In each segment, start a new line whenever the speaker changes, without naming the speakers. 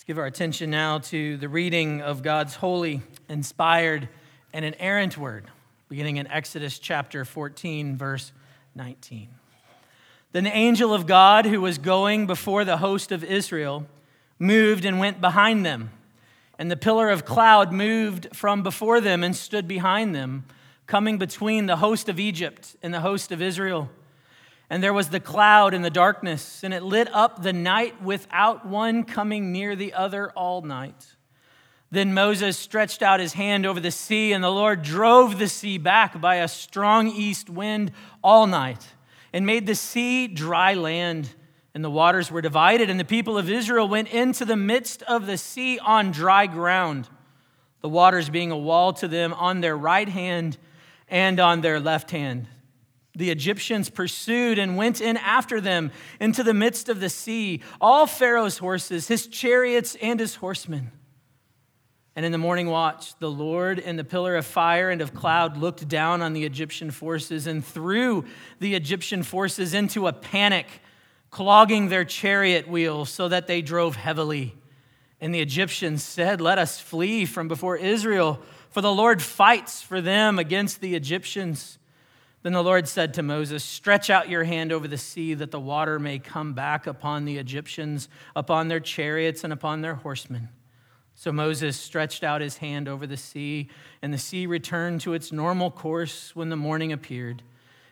Let's give our attention now to the reading of God's holy, inspired, and inerrant word, beginning in Exodus chapter 14, verse 19. Then the angel of God, who was going before the host of Israel, moved and went behind them. And the pillar of cloud moved from before them and stood behind them, coming between the host of Egypt and the host of Israel. And there was the cloud and the darkness, and it lit up the night without one coming near the other all night. Then Moses stretched out his hand over the sea, and the Lord drove the sea back by a strong east wind all night, and made the sea dry land, and the waters were divided, and the people of Israel went into the midst of the sea on dry ground, the waters being a wall to them on their right hand and on their left hand. The Egyptians pursued and went in after them into the midst of the sea, all Pharaoh's horses, his chariots, and his horsemen. And in the morning watch, the Lord in the pillar of fire and of cloud looked down on the Egyptian forces and threw the Egyptian forces into a panic, clogging their chariot wheels so that they drove heavily. And the Egyptians said, Let us flee from before Israel, for the Lord fights for them against the Egyptians. Then the Lord said to Moses, Stretch out your hand over the sea that the water may come back upon the Egyptians, upon their chariots, and upon their horsemen. So Moses stretched out his hand over the sea, and the sea returned to its normal course when the morning appeared.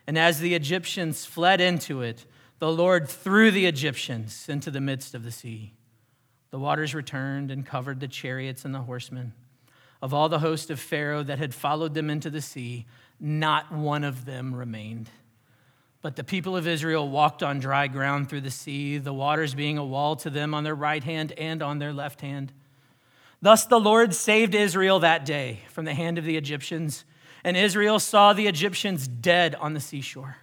And as the Egyptians fled into it, the Lord threw the Egyptians into the midst of the sea. The waters returned and covered the chariots and the horsemen. Of all the host of Pharaoh that had followed them into the sea, not one of them remained. But the people of Israel walked on dry ground through the sea, the waters being a wall to them on their right hand and on their left hand. Thus the Lord saved Israel that day from the hand of the Egyptians, and Israel saw the Egyptians dead on the seashore.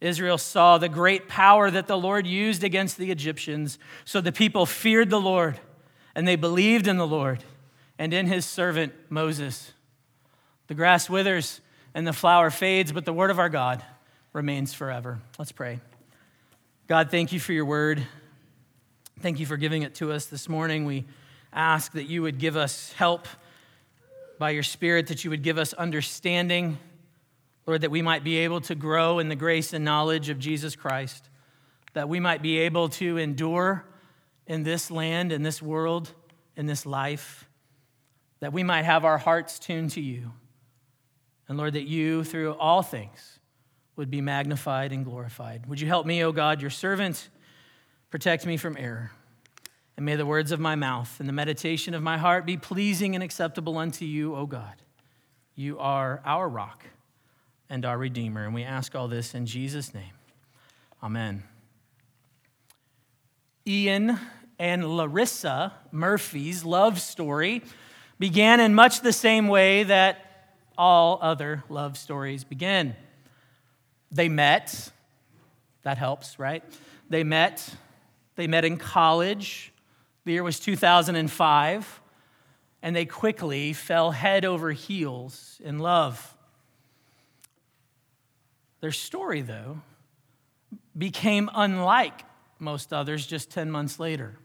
Israel saw the great power that the Lord used against the Egyptians, so the people feared the Lord, and they believed in the Lord and in his servant Moses. The grass withers and the flower fades, but the word of our God remains forever. Let's pray. God, thank you for your word. Thank you for giving it to us this morning. We ask that you would give us help by your Spirit, that you would give us understanding, Lord, that we might be able to grow in the grace and knowledge of Jesus Christ, that we might be able to endure in this land, in this world, in this life, that we might have our hearts tuned to you. And Lord, that you, through all things, would be magnified and glorified. Would you help me, O God, your servant? Protect me from error. And may the words of my mouth and the meditation of my heart be pleasing and acceptable unto you, O God. You are our rock and our Redeemer. And we ask all this in Jesus' name. Amen. Ian and Larissa Murphy's love story began in much the same way that all other love stories begin. They met, that helps, right? They met, they met in college. The year was 2005, and they quickly fell head over heels in love. Their story, though, became unlike most others just 10 months later.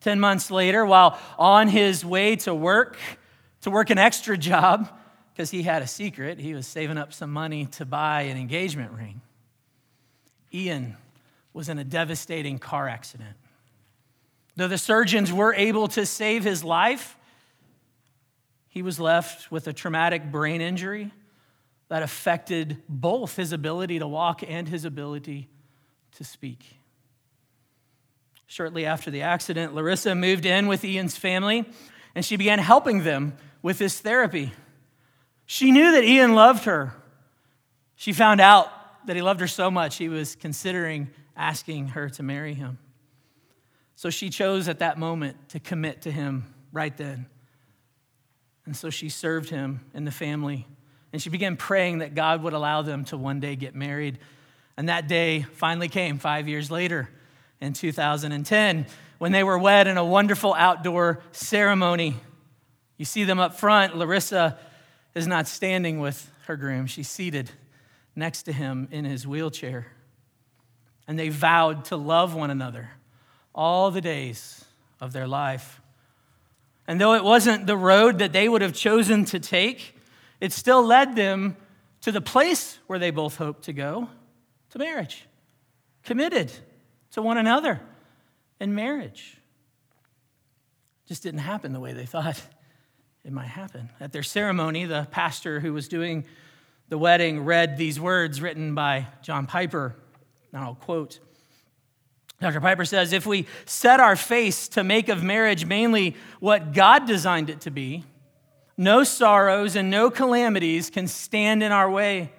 10 months later, while on his way to work, to work an extra job, because he had a secret. He was saving up some money to buy an engagement ring. Ian was in a devastating car accident. Though the surgeons were able to save his life, he was left with a traumatic brain injury that affected both his ability to walk and his ability to speak. Shortly after the accident, Larissa moved in with Ian's family and she began helping them with his therapy. She knew that Ian loved her. She found out that he loved her so much, he was considering asking her to marry him. So she chose at that moment to commit to him right then. And so she served him and the family. And she began praying that God would allow them to one day get married. And that day finally came five years later in 2010 when they were wed in a wonderful outdoor ceremony. You see them up front. Larissa is not standing with her groom, she's seated next to him in his wheelchair. And they vowed to love one another all the days of their life. And though it wasn't the road that they would have chosen to take, it still led them to the place where they both hoped to go to marriage, committed to one another in marriage. Just didn't happen the way they thought it might happen. At their ceremony, the pastor who was doing the wedding read these words written by John Piper. And I'll quote Dr. Piper says if we set our face to make of marriage mainly what God designed it to be, no sorrows and no calamities can stand in our way.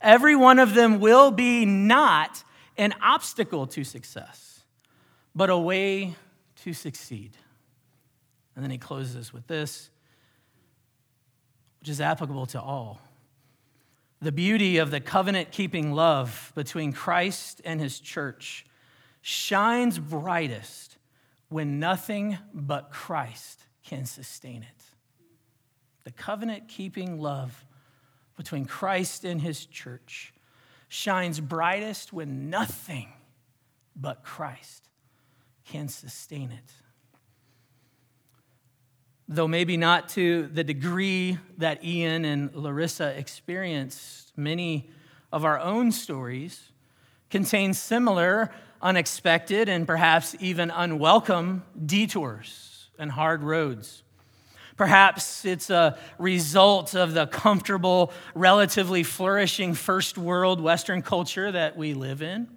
Every one of them will be not an obstacle to success, but a way to succeed. And then he closes with this, which is applicable to all. The beauty of the covenant keeping love between Christ and his church shines brightest when nothing but Christ can sustain it. The covenant keeping love between Christ and his church shines brightest when nothing but Christ can sustain it. Though maybe not to the degree that Ian and Larissa experienced, many of our own stories contain similar unexpected and perhaps even unwelcome detours and hard roads. Perhaps it's a result of the comfortable, relatively flourishing first world Western culture that we live in.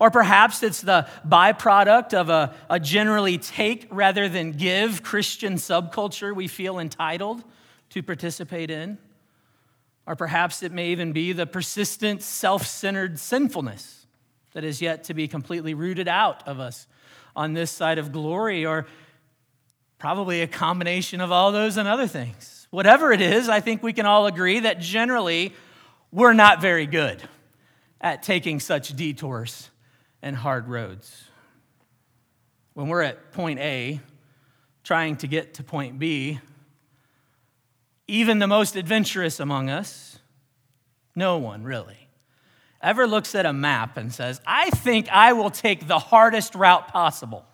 Or perhaps it's the byproduct of a, a generally take rather than give Christian subculture we feel entitled to participate in. Or perhaps it may even be the persistent, self centered sinfulness that is yet to be completely rooted out of us on this side of glory, or probably a combination of all those and other things. Whatever it is, I think we can all agree that generally we're not very good at taking such detours and hard roads. When we're at point A, trying to get to point B, even the most adventurous among us, no one really, ever looks at a map and says, I think I will take the hardest route possible.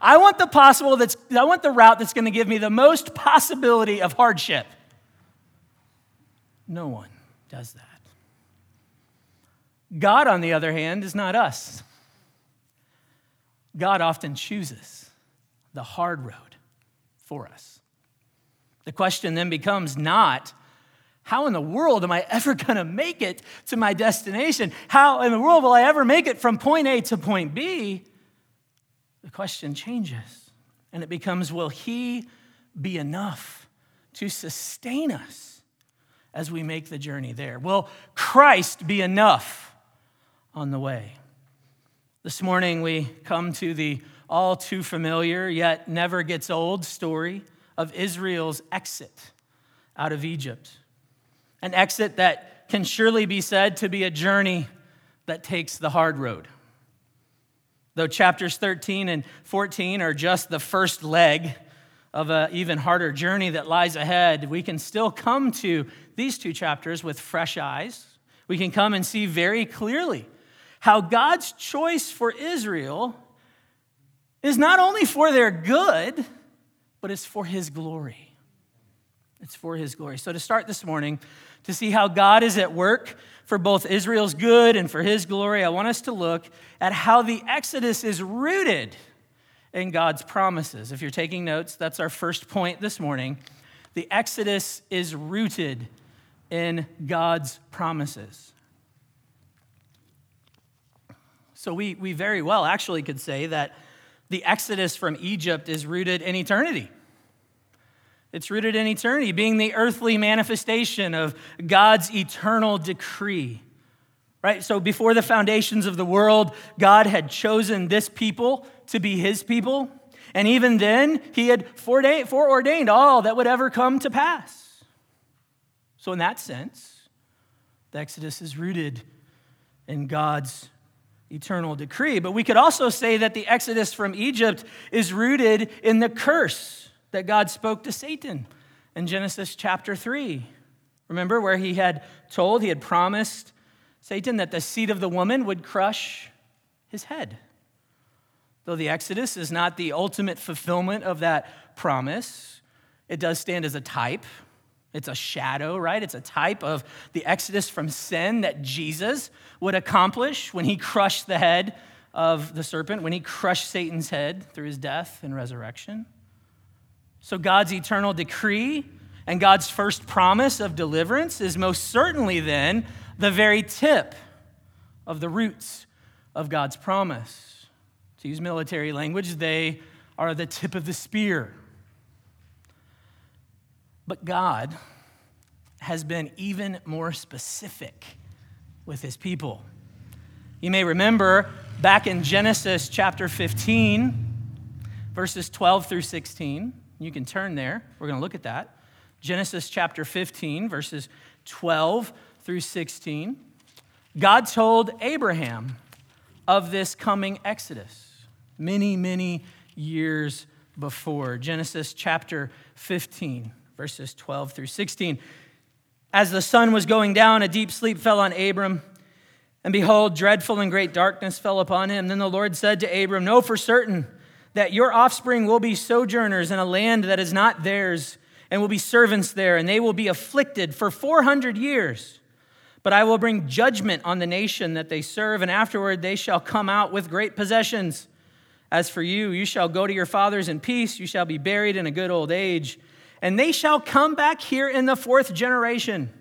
I want the possible that's I want the route that's going to give me the most possibility of hardship. No one does that. God, on the other hand, is not us. God often chooses the hard road for us. The question then becomes not how in the world am I ever going to make it to my destination? How in the world will I ever make it from point A to point B? The question changes and it becomes Will He be enough to sustain us as we make the journey there? Will Christ be enough on the way? This morning we come to the all too familiar yet never gets old story of Israel's exit out of Egypt an exit that can surely be said to be a journey that takes the hard road. Though chapters 13 and 14 are just the first leg of an even harder journey that lies ahead, we can still come to these two chapters with fresh eyes. We can come and see very clearly how God's choice for Israel is not only for their good, but it's for his glory. It's for his glory. So, to start this morning, to see how God is at work for both Israel's good and for his glory, I want us to look at how the Exodus is rooted in God's promises. If you're taking notes, that's our first point this morning. The Exodus is rooted in God's promises. So we, we very well actually could say that the Exodus from Egypt is rooted in eternity. It's rooted in eternity, being the earthly manifestation of God's eternal decree. Right? So before the foundations of the world, God had chosen this people to be his people. And even then, he had foreordained all that would ever come to pass. So, in that sense, the Exodus is rooted in God's eternal decree. But we could also say that the Exodus from Egypt is rooted in the curse that God spoke to Satan in Genesis chapter 3. Remember where he had told, he had promised Satan that the seed of the woman would crush his head. Though the Exodus is not the ultimate fulfillment of that promise, it does stand as a type. It's a shadow, right? It's a type of the exodus from sin that Jesus would accomplish when he crushed the head of the serpent, when he crushed Satan's head through his death and resurrection. So, God's eternal decree and God's first promise of deliverance is most certainly then the very tip of the roots of God's promise. To use military language, they are the tip of the spear. But God has been even more specific with his people. You may remember back in Genesis chapter 15, verses 12 through 16. You can turn there. We're going to look at that. Genesis chapter 15, verses 12 through 16. God told Abraham of this coming Exodus many, many years before. Genesis chapter 15, verses 12 through 16. As the sun was going down, a deep sleep fell on Abram. And behold, dreadful and great darkness fell upon him. Then the Lord said to Abram, Know for certain that your offspring will be sojourners in a land that is not theirs, and will be servants there, and they will be afflicted for 400 years. But I will bring judgment on the nation that they serve, and afterward they shall come out with great possessions. As for you, you shall go to your fathers in peace, you shall be buried in a good old age. And they shall come back here in the fourth generation,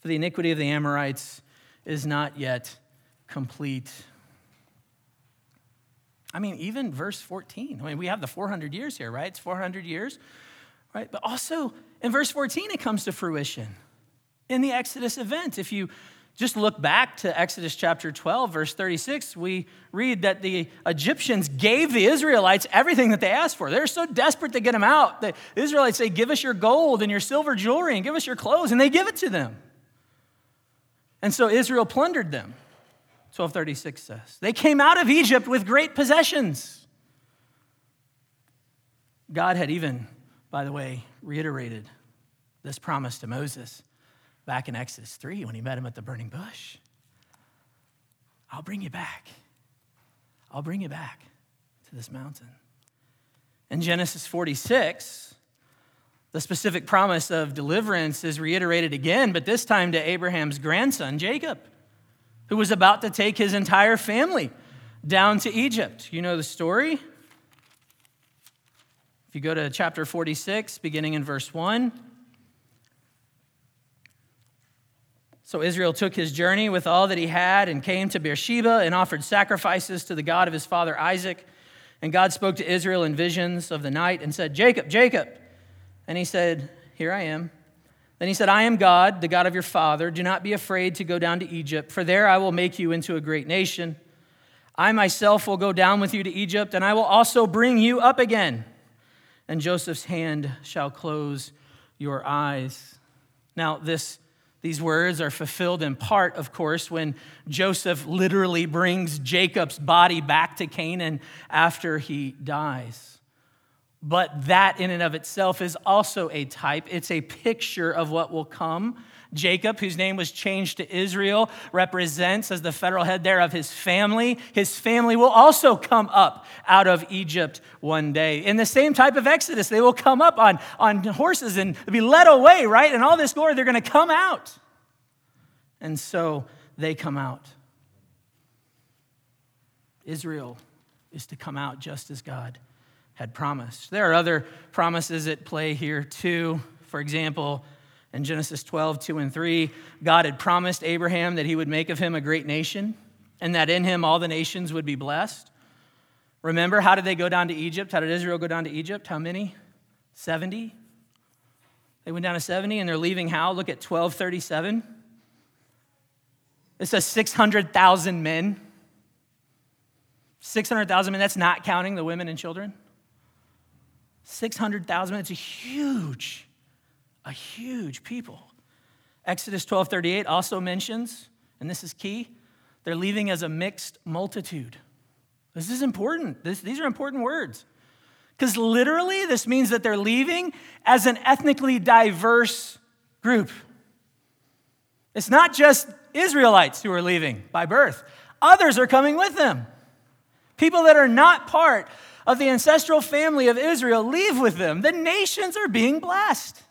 for the iniquity of the Amorites is not yet complete. I mean, even verse 14. I mean, we have the 400 years here, right? It's 400 years, right? But also in verse 14, it comes to fruition in the Exodus event. If you just look back to Exodus chapter 12, verse 36, we read that the Egyptians gave the Israelites everything that they asked for. They're so desperate to get them out. The Israelites say, Give us your gold and your silver jewelry and give us your clothes, and they give it to them. And so Israel plundered them. 1236 says. They came out of Egypt with great possessions. God had even, by the way, reiterated this promise to Moses back in Exodus 3 when he met him at the burning bush. I'll bring you back. I'll bring you back to this mountain. In Genesis 46, the specific promise of deliverance is reiterated again, but this time to Abraham's grandson, Jacob, who was about to take his entire family down to Egypt. You know the story? If you go to chapter 46, beginning in verse 1, So Israel took his journey with all that he had and came to Beersheba and offered sacrifices to the God of his father Isaac. And God spoke to Israel in visions of the night and said, Jacob, Jacob. And he said, Here I am. Then he said, I am God, the God of your father. Do not be afraid to go down to Egypt, for there I will make you into a great nation. I myself will go down with you to Egypt, and I will also bring you up again. And Joseph's hand shall close your eyes. Now, this these words are fulfilled in part, of course, when Joseph literally brings Jacob's body back to Canaan after he dies. But that, in and of itself, is also a type. It's a picture of what will come. Jacob, whose name was changed to Israel, represents as the federal head there of his family. His family will also come up out of Egypt one day. In the same type of exodus, they will come up on, on horses and be led away, right? And all this glory, they're going to come out. And so they come out. Israel is to come out just as God had promised. There are other promises at play here, too. For example, in Genesis 12, 2 and 3, God had promised Abraham that he would make of him a great nation and that in him all the nations would be blessed. Remember, how did they go down to Egypt? How did Israel go down to Egypt? How many? 70? They went down to 70 and they're leaving how? Look at 1237. It says 600,000 men. 600,000 men, that's not counting the women and children. 600,000 men, it's a huge, a huge people. Exodus 12:38 also mentions, and this is key, they're leaving as a mixed multitude. This is important. This, these are important words. Because literally, this means that they're leaving as an ethnically diverse group. It's not just Israelites who are leaving by birth, others are coming with them. People that are not part of the ancestral family of Israel leave with them. The nations are being blessed.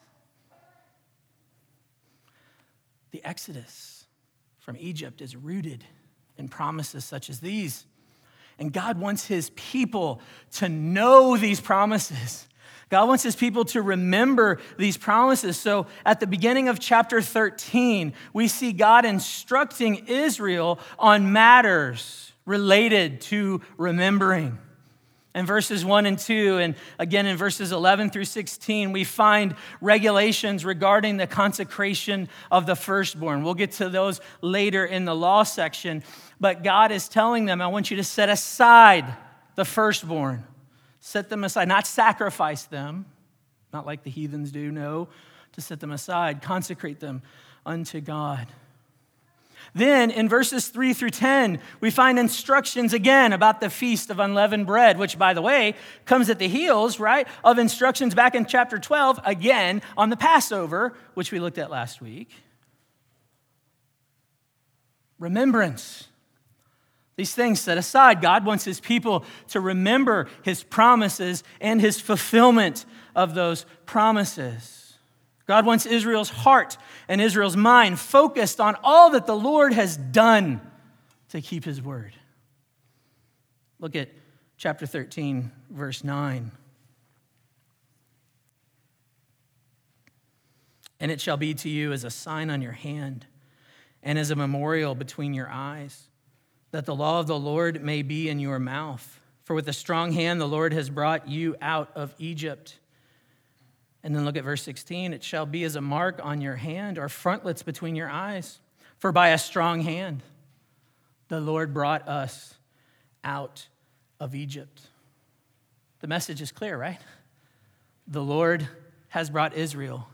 The Exodus from Egypt is rooted in promises such as these. And God wants his people to know these promises. God wants his people to remember these promises. So at the beginning of chapter 13, we see God instructing Israel on matters related to remembering. In verses 1 and 2, and again in verses 11 through 16, we find regulations regarding the consecration of the firstborn. We'll get to those later in the law section. But God is telling them, I want you to set aside the firstborn. Set them aside, not sacrifice them, not like the heathens do, no, to set them aside, consecrate them unto God. Then in verses 3 through 10, we find instructions again about the feast of unleavened bread, which, by the way, comes at the heels, right, of instructions back in chapter 12, again on the Passover, which we looked at last week. Remembrance. These things set aside, God wants his people to remember his promises and his fulfillment of those promises. God wants Israel's heart and Israel's mind focused on all that the Lord has done to keep his word. Look at chapter 13, verse 9. And it shall be to you as a sign on your hand and as a memorial between your eyes, that the law of the Lord may be in your mouth. For with a strong hand the Lord has brought you out of Egypt. And then look at verse 16. It shall be as a mark on your hand or frontlets between your eyes. For by a strong hand the Lord brought us out of Egypt. The message is clear, right? The Lord has brought Israel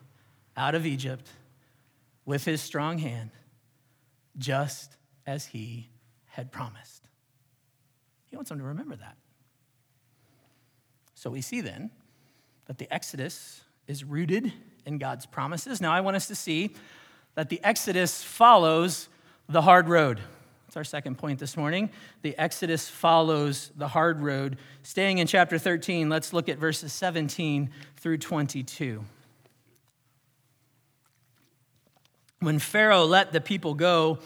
out of Egypt with his strong hand, just as he had promised. He wants them to remember that. So we see then that the Exodus is rooted in God's promises. Now, I want us to see that the Exodus follows the hard road. That's our second point this morning. The Exodus follows the hard road. Staying in chapter 13, let's look at verses 17 through 22. When Pharaoh let the people go,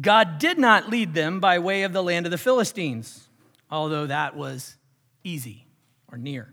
God did not lead them by way of the land of the Philistines, although that was easy or near.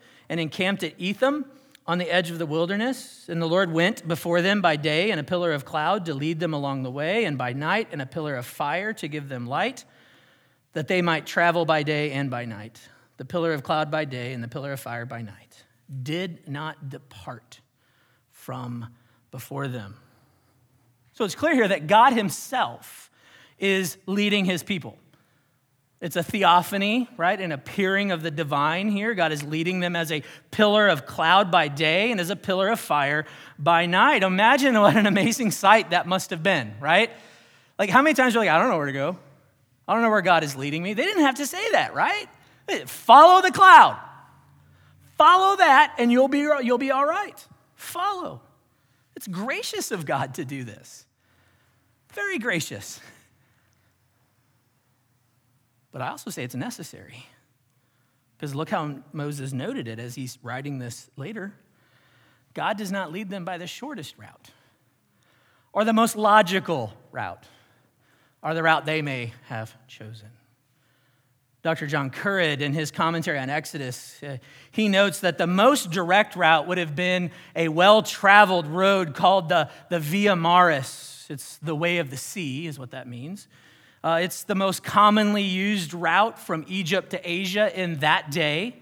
and encamped at Etham on the edge of the wilderness. And the Lord went before them by day in a pillar of cloud to lead them along the way, and by night in a pillar of fire to give them light, that they might travel by day and by night. The pillar of cloud by day and the pillar of fire by night did not depart from before them. So it's clear here that God Himself is leading His people. It's a theophany, right? An appearing of the divine here. God is leading them as a pillar of cloud by day and as a pillar of fire by night. Imagine what an amazing sight that must have been, right? Like, how many times you're like, I don't know where to go? I don't know where God is leading me. They didn't have to say that, right? Follow the cloud. Follow that, and you'll be, you'll be all right. Follow. It's gracious of God to do this. Very gracious. But I also say it's necessary. Because look how Moses noted it as he's writing this later. God does not lead them by the shortest route or the most logical route or the route they may have chosen. Dr. John Currid, in his commentary on Exodus, uh, he notes that the most direct route would have been a well traveled road called the, the Via Maris. It's the way of the sea, is what that means. Uh, it's the most commonly used route from Egypt to Asia in that day.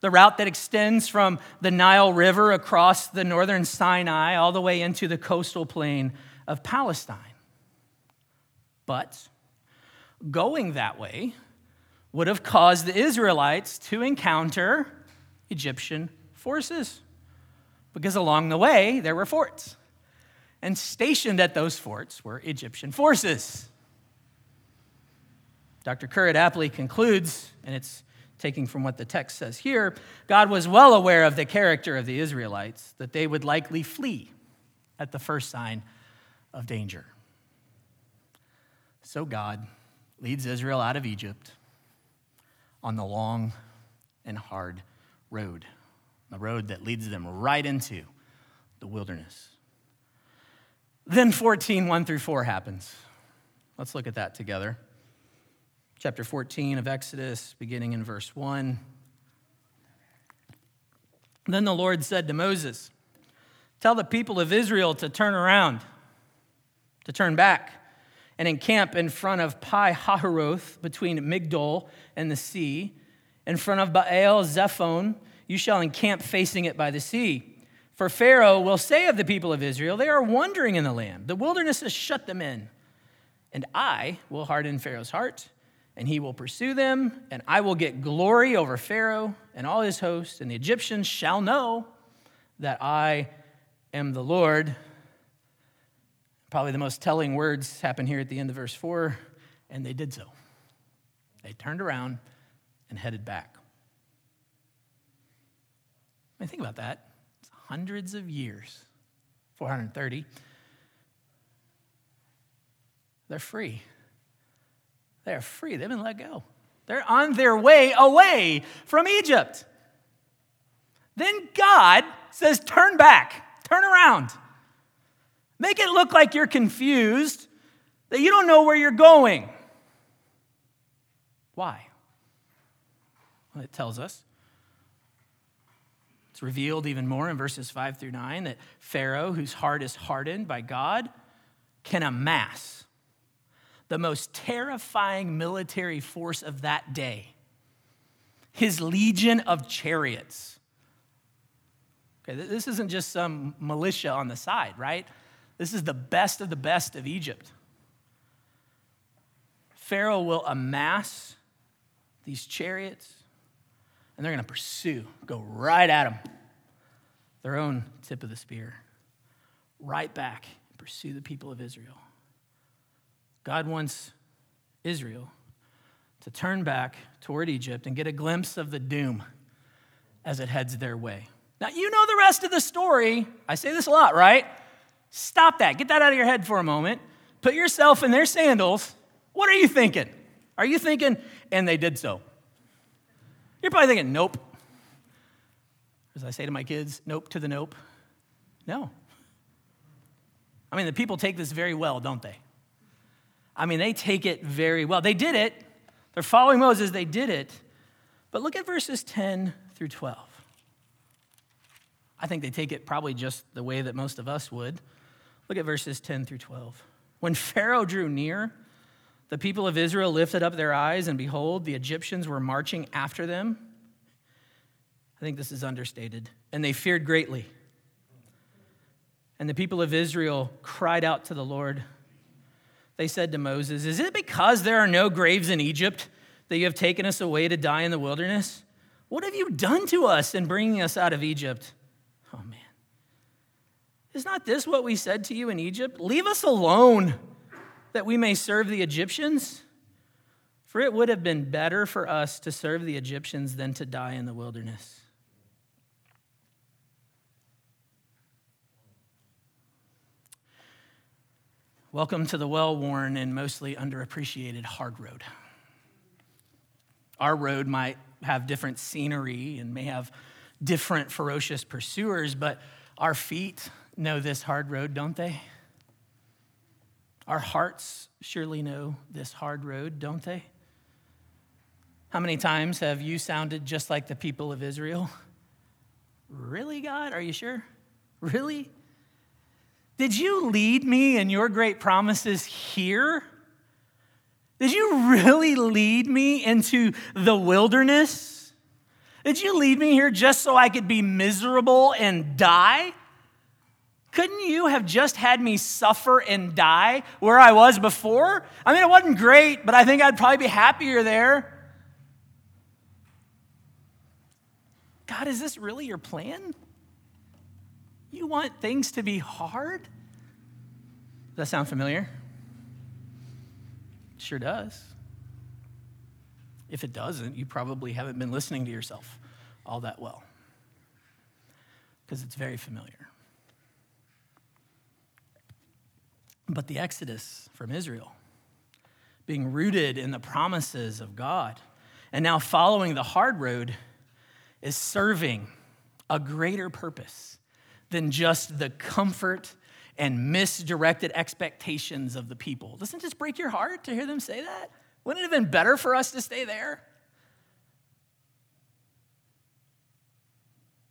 The route that extends from the Nile River across the northern Sinai all the way into the coastal plain of Palestine. But going that way would have caused the Israelites to encounter Egyptian forces because along the way there were forts. And stationed at those forts were Egyptian forces. Dr. Currid aptly concludes, and it's taking from what the text says here God was well aware of the character of the Israelites, that they would likely flee at the first sign of danger. So God leads Israel out of Egypt on the long and hard road, the road that leads them right into the wilderness. Then 14, 1 through 4 happens. Let's look at that together. Chapter 14 of Exodus, beginning in verse 1. Then the Lord said to Moses, Tell the people of Israel to turn around, to turn back, and encamp in front of Pi Hahiroth between Migdol and the sea. In front of Baal Zephon, you shall encamp facing it by the sea. For Pharaoh will say of the people of Israel, They are wandering in the land. The wilderness has shut them in. And I will harden Pharaoh's heart, and he will pursue them, and I will get glory over Pharaoh and all his host, and the Egyptians shall know that I am the Lord. Probably the most telling words happen here at the end of verse 4, and they did so. They turned around and headed back. I mean, think about that hundreds of years 430. They're free. They're free. They've been let go. They're on their way away from Egypt. Then God says, Turn back, turn around. Make it look like you're confused, that you don't know where you're going. Why? Well, it tells us it's revealed even more in verses 5 through 9 that Pharaoh, whose heart is hardened by God, can amass the most terrifying military force of that day his legion of chariots. Okay, this isn't just some militia on the side, right? This is the best of the best of Egypt. Pharaoh will amass these chariots and they're going to pursue, go right at them. Their own tip of the spear. Right back pursue the people of Israel. God wants Israel to turn back toward Egypt and get a glimpse of the doom as it heads their way. Now, you know the rest of the story. I say this a lot, right? Stop that. Get that out of your head for a moment. Put yourself in their sandals. What are you thinking? Are you thinking, and they did so? You're probably thinking, nope. As I say to my kids, nope to the nope. No. I mean, the people take this very well, don't they? I mean, they take it very well. They did it. They're following Moses, they did it. But look at verses 10 through 12. I think they take it probably just the way that most of us would. Look at verses 10 through 12. When Pharaoh drew near, the people of Israel lifted up their eyes, and behold, the Egyptians were marching after them. I think this is understated. And they feared greatly. And the people of Israel cried out to the Lord. They said to Moses, Is it because there are no graves in Egypt that you have taken us away to die in the wilderness? What have you done to us in bringing us out of Egypt? Oh, man. Is not this what we said to you in Egypt? Leave us alone that we may serve the Egyptians? For it would have been better for us to serve the Egyptians than to die in the wilderness. Welcome to the well worn and mostly underappreciated hard road. Our road might have different scenery and may have different ferocious pursuers, but our feet know this hard road, don't they? Our hearts surely know this hard road, don't they? How many times have you sounded just like the people of Israel? Really, God? Are you sure? Really? Did you lead me in your great promises here? Did you really lead me into the wilderness? Did you lead me here just so I could be miserable and die? Couldn't you have just had me suffer and die where I was before? I mean, it wasn't great, but I think I'd probably be happier there. God, is this really your plan? You want things to be hard? Does that sound familiar? Sure does. If it doesn't, you probably haven't been listening to yourself all that well because it's very familiar. But the Exodus from Israel, being rooted in the promises of God, and now following the hard road, is serving a greater purpose than just the comfort and misdirected expectations of the people. Doesn't this break your heart to hear them say that? Wouldn't it have been better for us to stay there?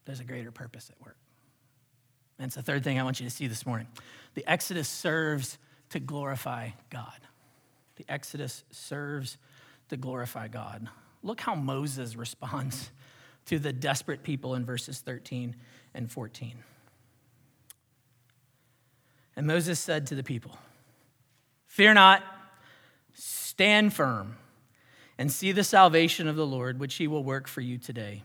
There's a greater purpose at work. And it's the third thing I want you to see this morning. The Exodus serves to glorify God. The Exodus serves to glorify God. Look how Moses responds to the desperate people in verses 13 and 14. And Moses said to the people, Fear not, stand firm, and see the salvation of the Lord, which he will work for you today.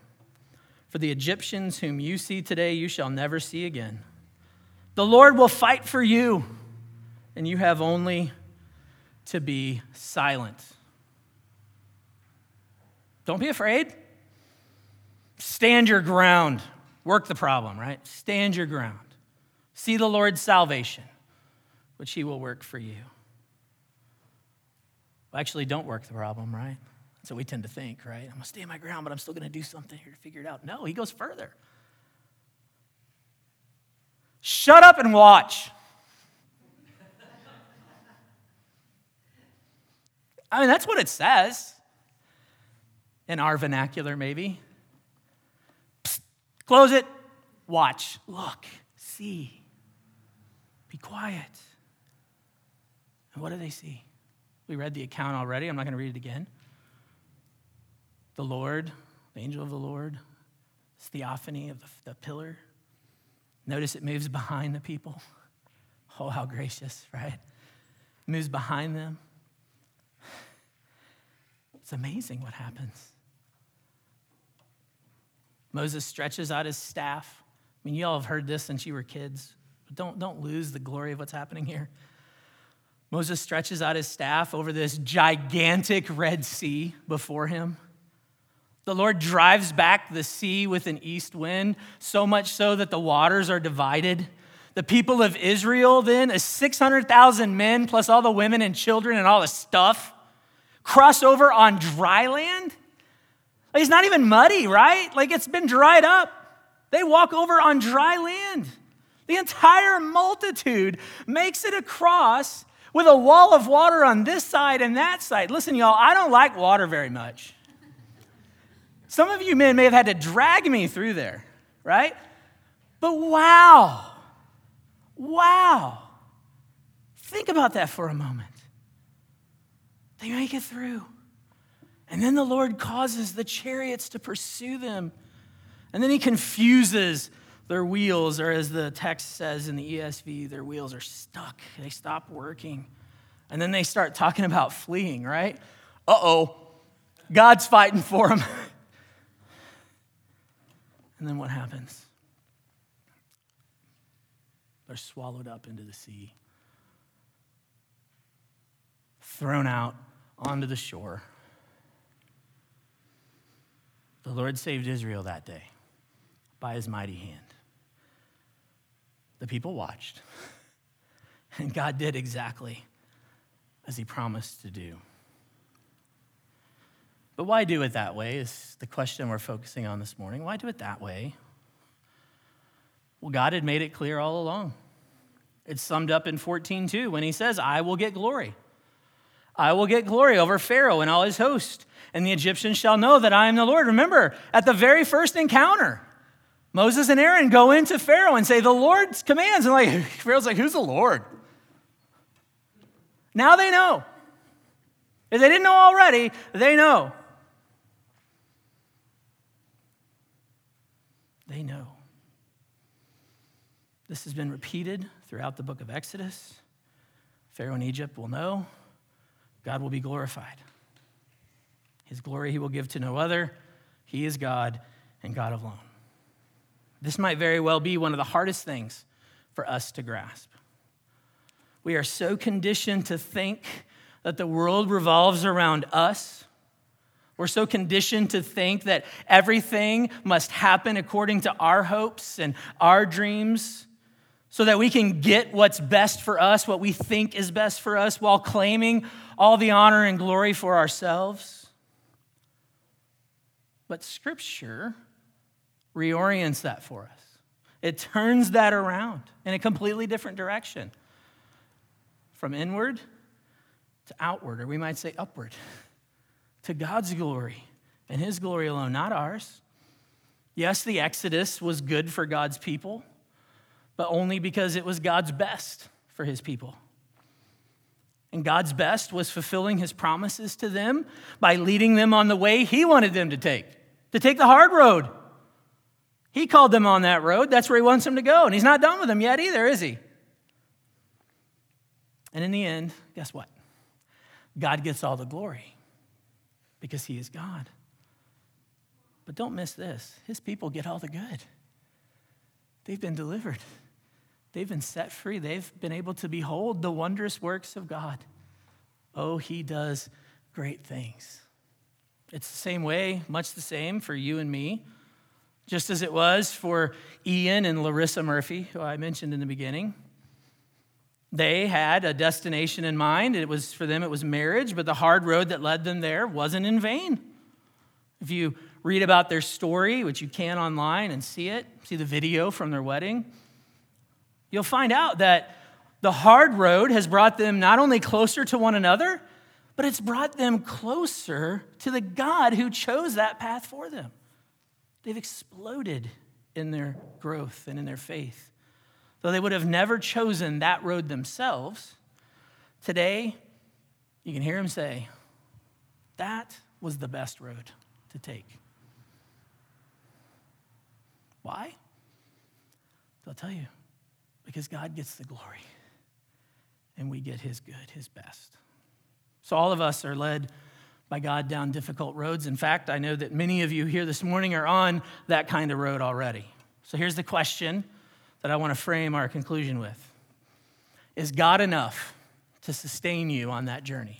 For the Egyptians whom you see today, you shall never see again. The Lord will fight for you, and you have only to be silent. Don't be afraid. Stand your ground. Work the problem, right? Stand your ground. See the Lord's salvation, which he will work for you. Well, actually, don't work the problem, right? So we tend to think, right? I'm going to stay on my ground, but I'm still going to do something here to figure it out. No, he goes further. Shut up and watch. I mean, that's what it says in our vernacular, maybe. Psst, close it, watch, look, see, quiet. And what do they see? We read the account already. I'm not going to read it again. The Lord, the angel of the Lord, this theophany of the, the pillar. Notice it moves behind the people. Oh, how gracious, right? It moves behind them. It's amazing what happens. Moses stretches out his staff. I mean, you all have heard this since you were kids. But don't, don't lose the glory of what's happening here. Moses stretches out his staff over this gigantic Red Sea before him. The Lord drives back the sea with an east wind, so much so that the waters are divided. The people of Israel, then, is 600,000 men, plus all the women and children and all the stuff, cross over on dry land. It's not even muddy, right? Like it's been dried up. They walk over on dry land. The entire multitude makes it across with a wall of water on this side and that side. Listen, y'all, I don't like water very much. Some of you men may have had to drag me through there, right? But wow, wow. Think about that for a moment. They make it through. And then the Lord causes the chariots to pursue them. And then he confuses their wheels, or as the text says in the ESV, their wheels are stuck. They stop working. And then they start talking about fleeing, right? Uh oh, God's fighting for them. and then what happens? They're swallowed up into the sea, thrown out onto the shore. The Lord saved Israel that day by his mighty hand. The people watched, and God did exactly as he promised to do. But why do it that way is the question we're focusing on this morning. Why do it that way? Well, God had made it clear all along. It's summed up in 14:2 when he says, "I will get glory. I will get glory over Pharaoh and all his host, and the Egyptians shall know that I am the Lord." Remember, at the very first encounter, Moses and Aaron go into Pharaoh and say, The Lord's commands. And like Pharaoh's like, Who's the Lord? Now they know. If they didn't know already, they know. They know. This has been repeated throughout the book of Exodus. Pharaoh in Egypt will know. God will be glorified. His glory he will give to no other. He is God and God alone. This might very well be one of the hardest things for us to grasp. We are so conditioned to think that the world revolves around us. We're so conditioned to think that everything must happen according to our hopes and our dreams so that we can get what's best for us, what we think is best for us, while claiming all the honor and glory for ourselves. But Scripture reorients that for us. It turns that around in a completely different direction from inward to outward, or we might say upward, to God's glory and His glory alone, not ours. Yes, the Exodus was good for God's people, but only because it was God's best for His people. And God's best was fulfilling His promises to them by leading them on the way He wanted them to take, to take the hard road he called them on that road. That's where he wants them to go. And he's not done with them yet either, is he? And in the end, guess what? God gets all the glory because he is God. But don't miss this his people get all the good. They've been delivered, they've been set free, they've been able to behold the wondrous works of God. Oh, he does great things. It's the same way, much the same for you and me just as it was for Ian and Larissa Murphy, who I mentioned in the beginning. They had a destination in mind. It was for them, it was marriage, but the hard road that led them there wasn't in vain. If you read about their story, which you can online and see it, see the video from their wedding, you'll find out that the hard road has brought them not only closer to one another, but it's brought them closer to the God who chose that path for them. They've exploded in their growth and in their faith. Though they would have never chosen that road themselves, today you can hear him say, That was the best road to take. Why? I'll tell you. Because God gets the glory and we get his good, his best. So all of us are led by God down difficult roads. In fact, I know that many of you here this morning are on that kind of road already. So here's the question that I want to frame our conclusion with Is God enough to sustain you on that journey?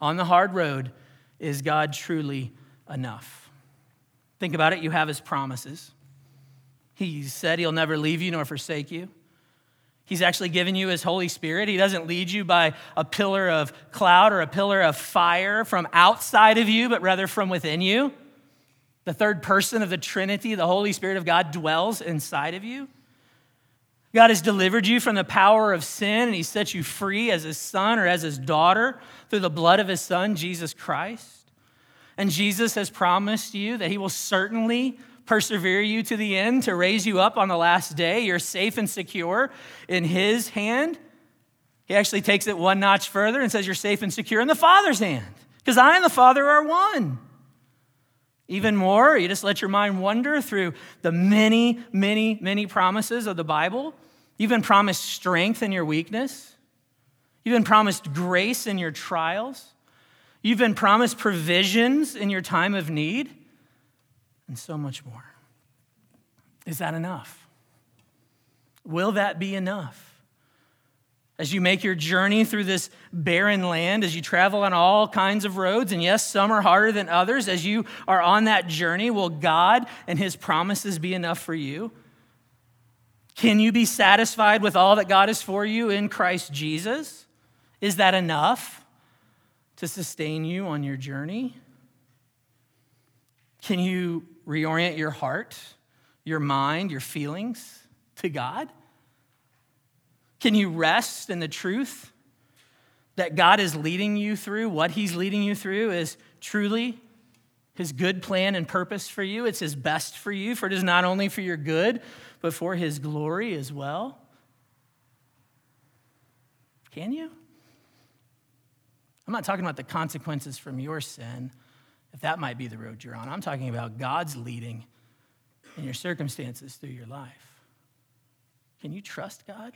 On the hard road, is God truly enough? Think about it. You have his promises. He said he'll never leave you nor forsake you. He's actually given you his Holy Spirit. He doesn't lead you by a pillar of cloud or a pillar of fire from outside of you, but rather from within you. The third person of the Trinity, the Holy Spirit of God, dwells inside of you. God has delivered you from the power of sin and he set you free as his son or as his daughter through the blood of his son, Jesus Christ. And Jesus has promised you that he will certainly persevere you to the end, to raise you up on the last day. You're safe and secure in His hand. He actually takes it one notch further and says, You're safe and secure in the Father's hand, because I and the Father are one. Even more, you just let your mind wander through the many, many, many promises of the Bible. You've been promised strength in your weakness. You've been promised grace in your trials. You've been promised provisions in your time of need and so much more. Is that enough? Will that be enough? As you make your journey through this barren land, as you travel on all kinds of roads, and yes, some are harder than others, as you are on that journey, will God and His promises be enough for you? Can you be satisfied with all that God is for you in Christ Jesus? Is that enough to sustain you on your journey? Can you reorient your heart, your mind, your feelings to God? Can you rest in the truth that God is leading you through? What He's leading you through is truly His good plan and purpose for you. It's His best for you, for it is not only for your good, but for His glory as well. Can you? I'm not talking about the consequences from your sin if that might be the road you're on. I'm talking about God's leading in your circumstances through your life. Can you trust God?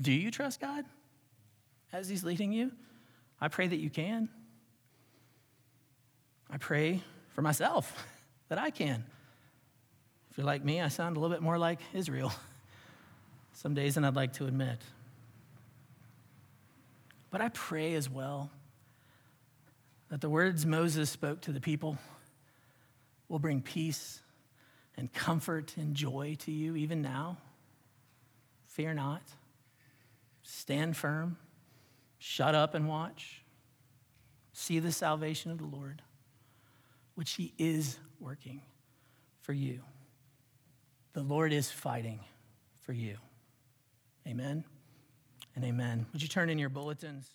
Do you trust God as He's leading you? I pray that you can. I pray for myself that I can. If you're like me, I sound a little bit more like Israel some days than I'd like to admit. But I pray as well that the words Moses spoke to the people will bring peace and comfort and joy to you even now. Fear not. Stand firm. Shut up and watch. See the salvation of the Lord, which He is working for you. The Lord is fighting for you. Amen and amen. Would you turn in your bulletins?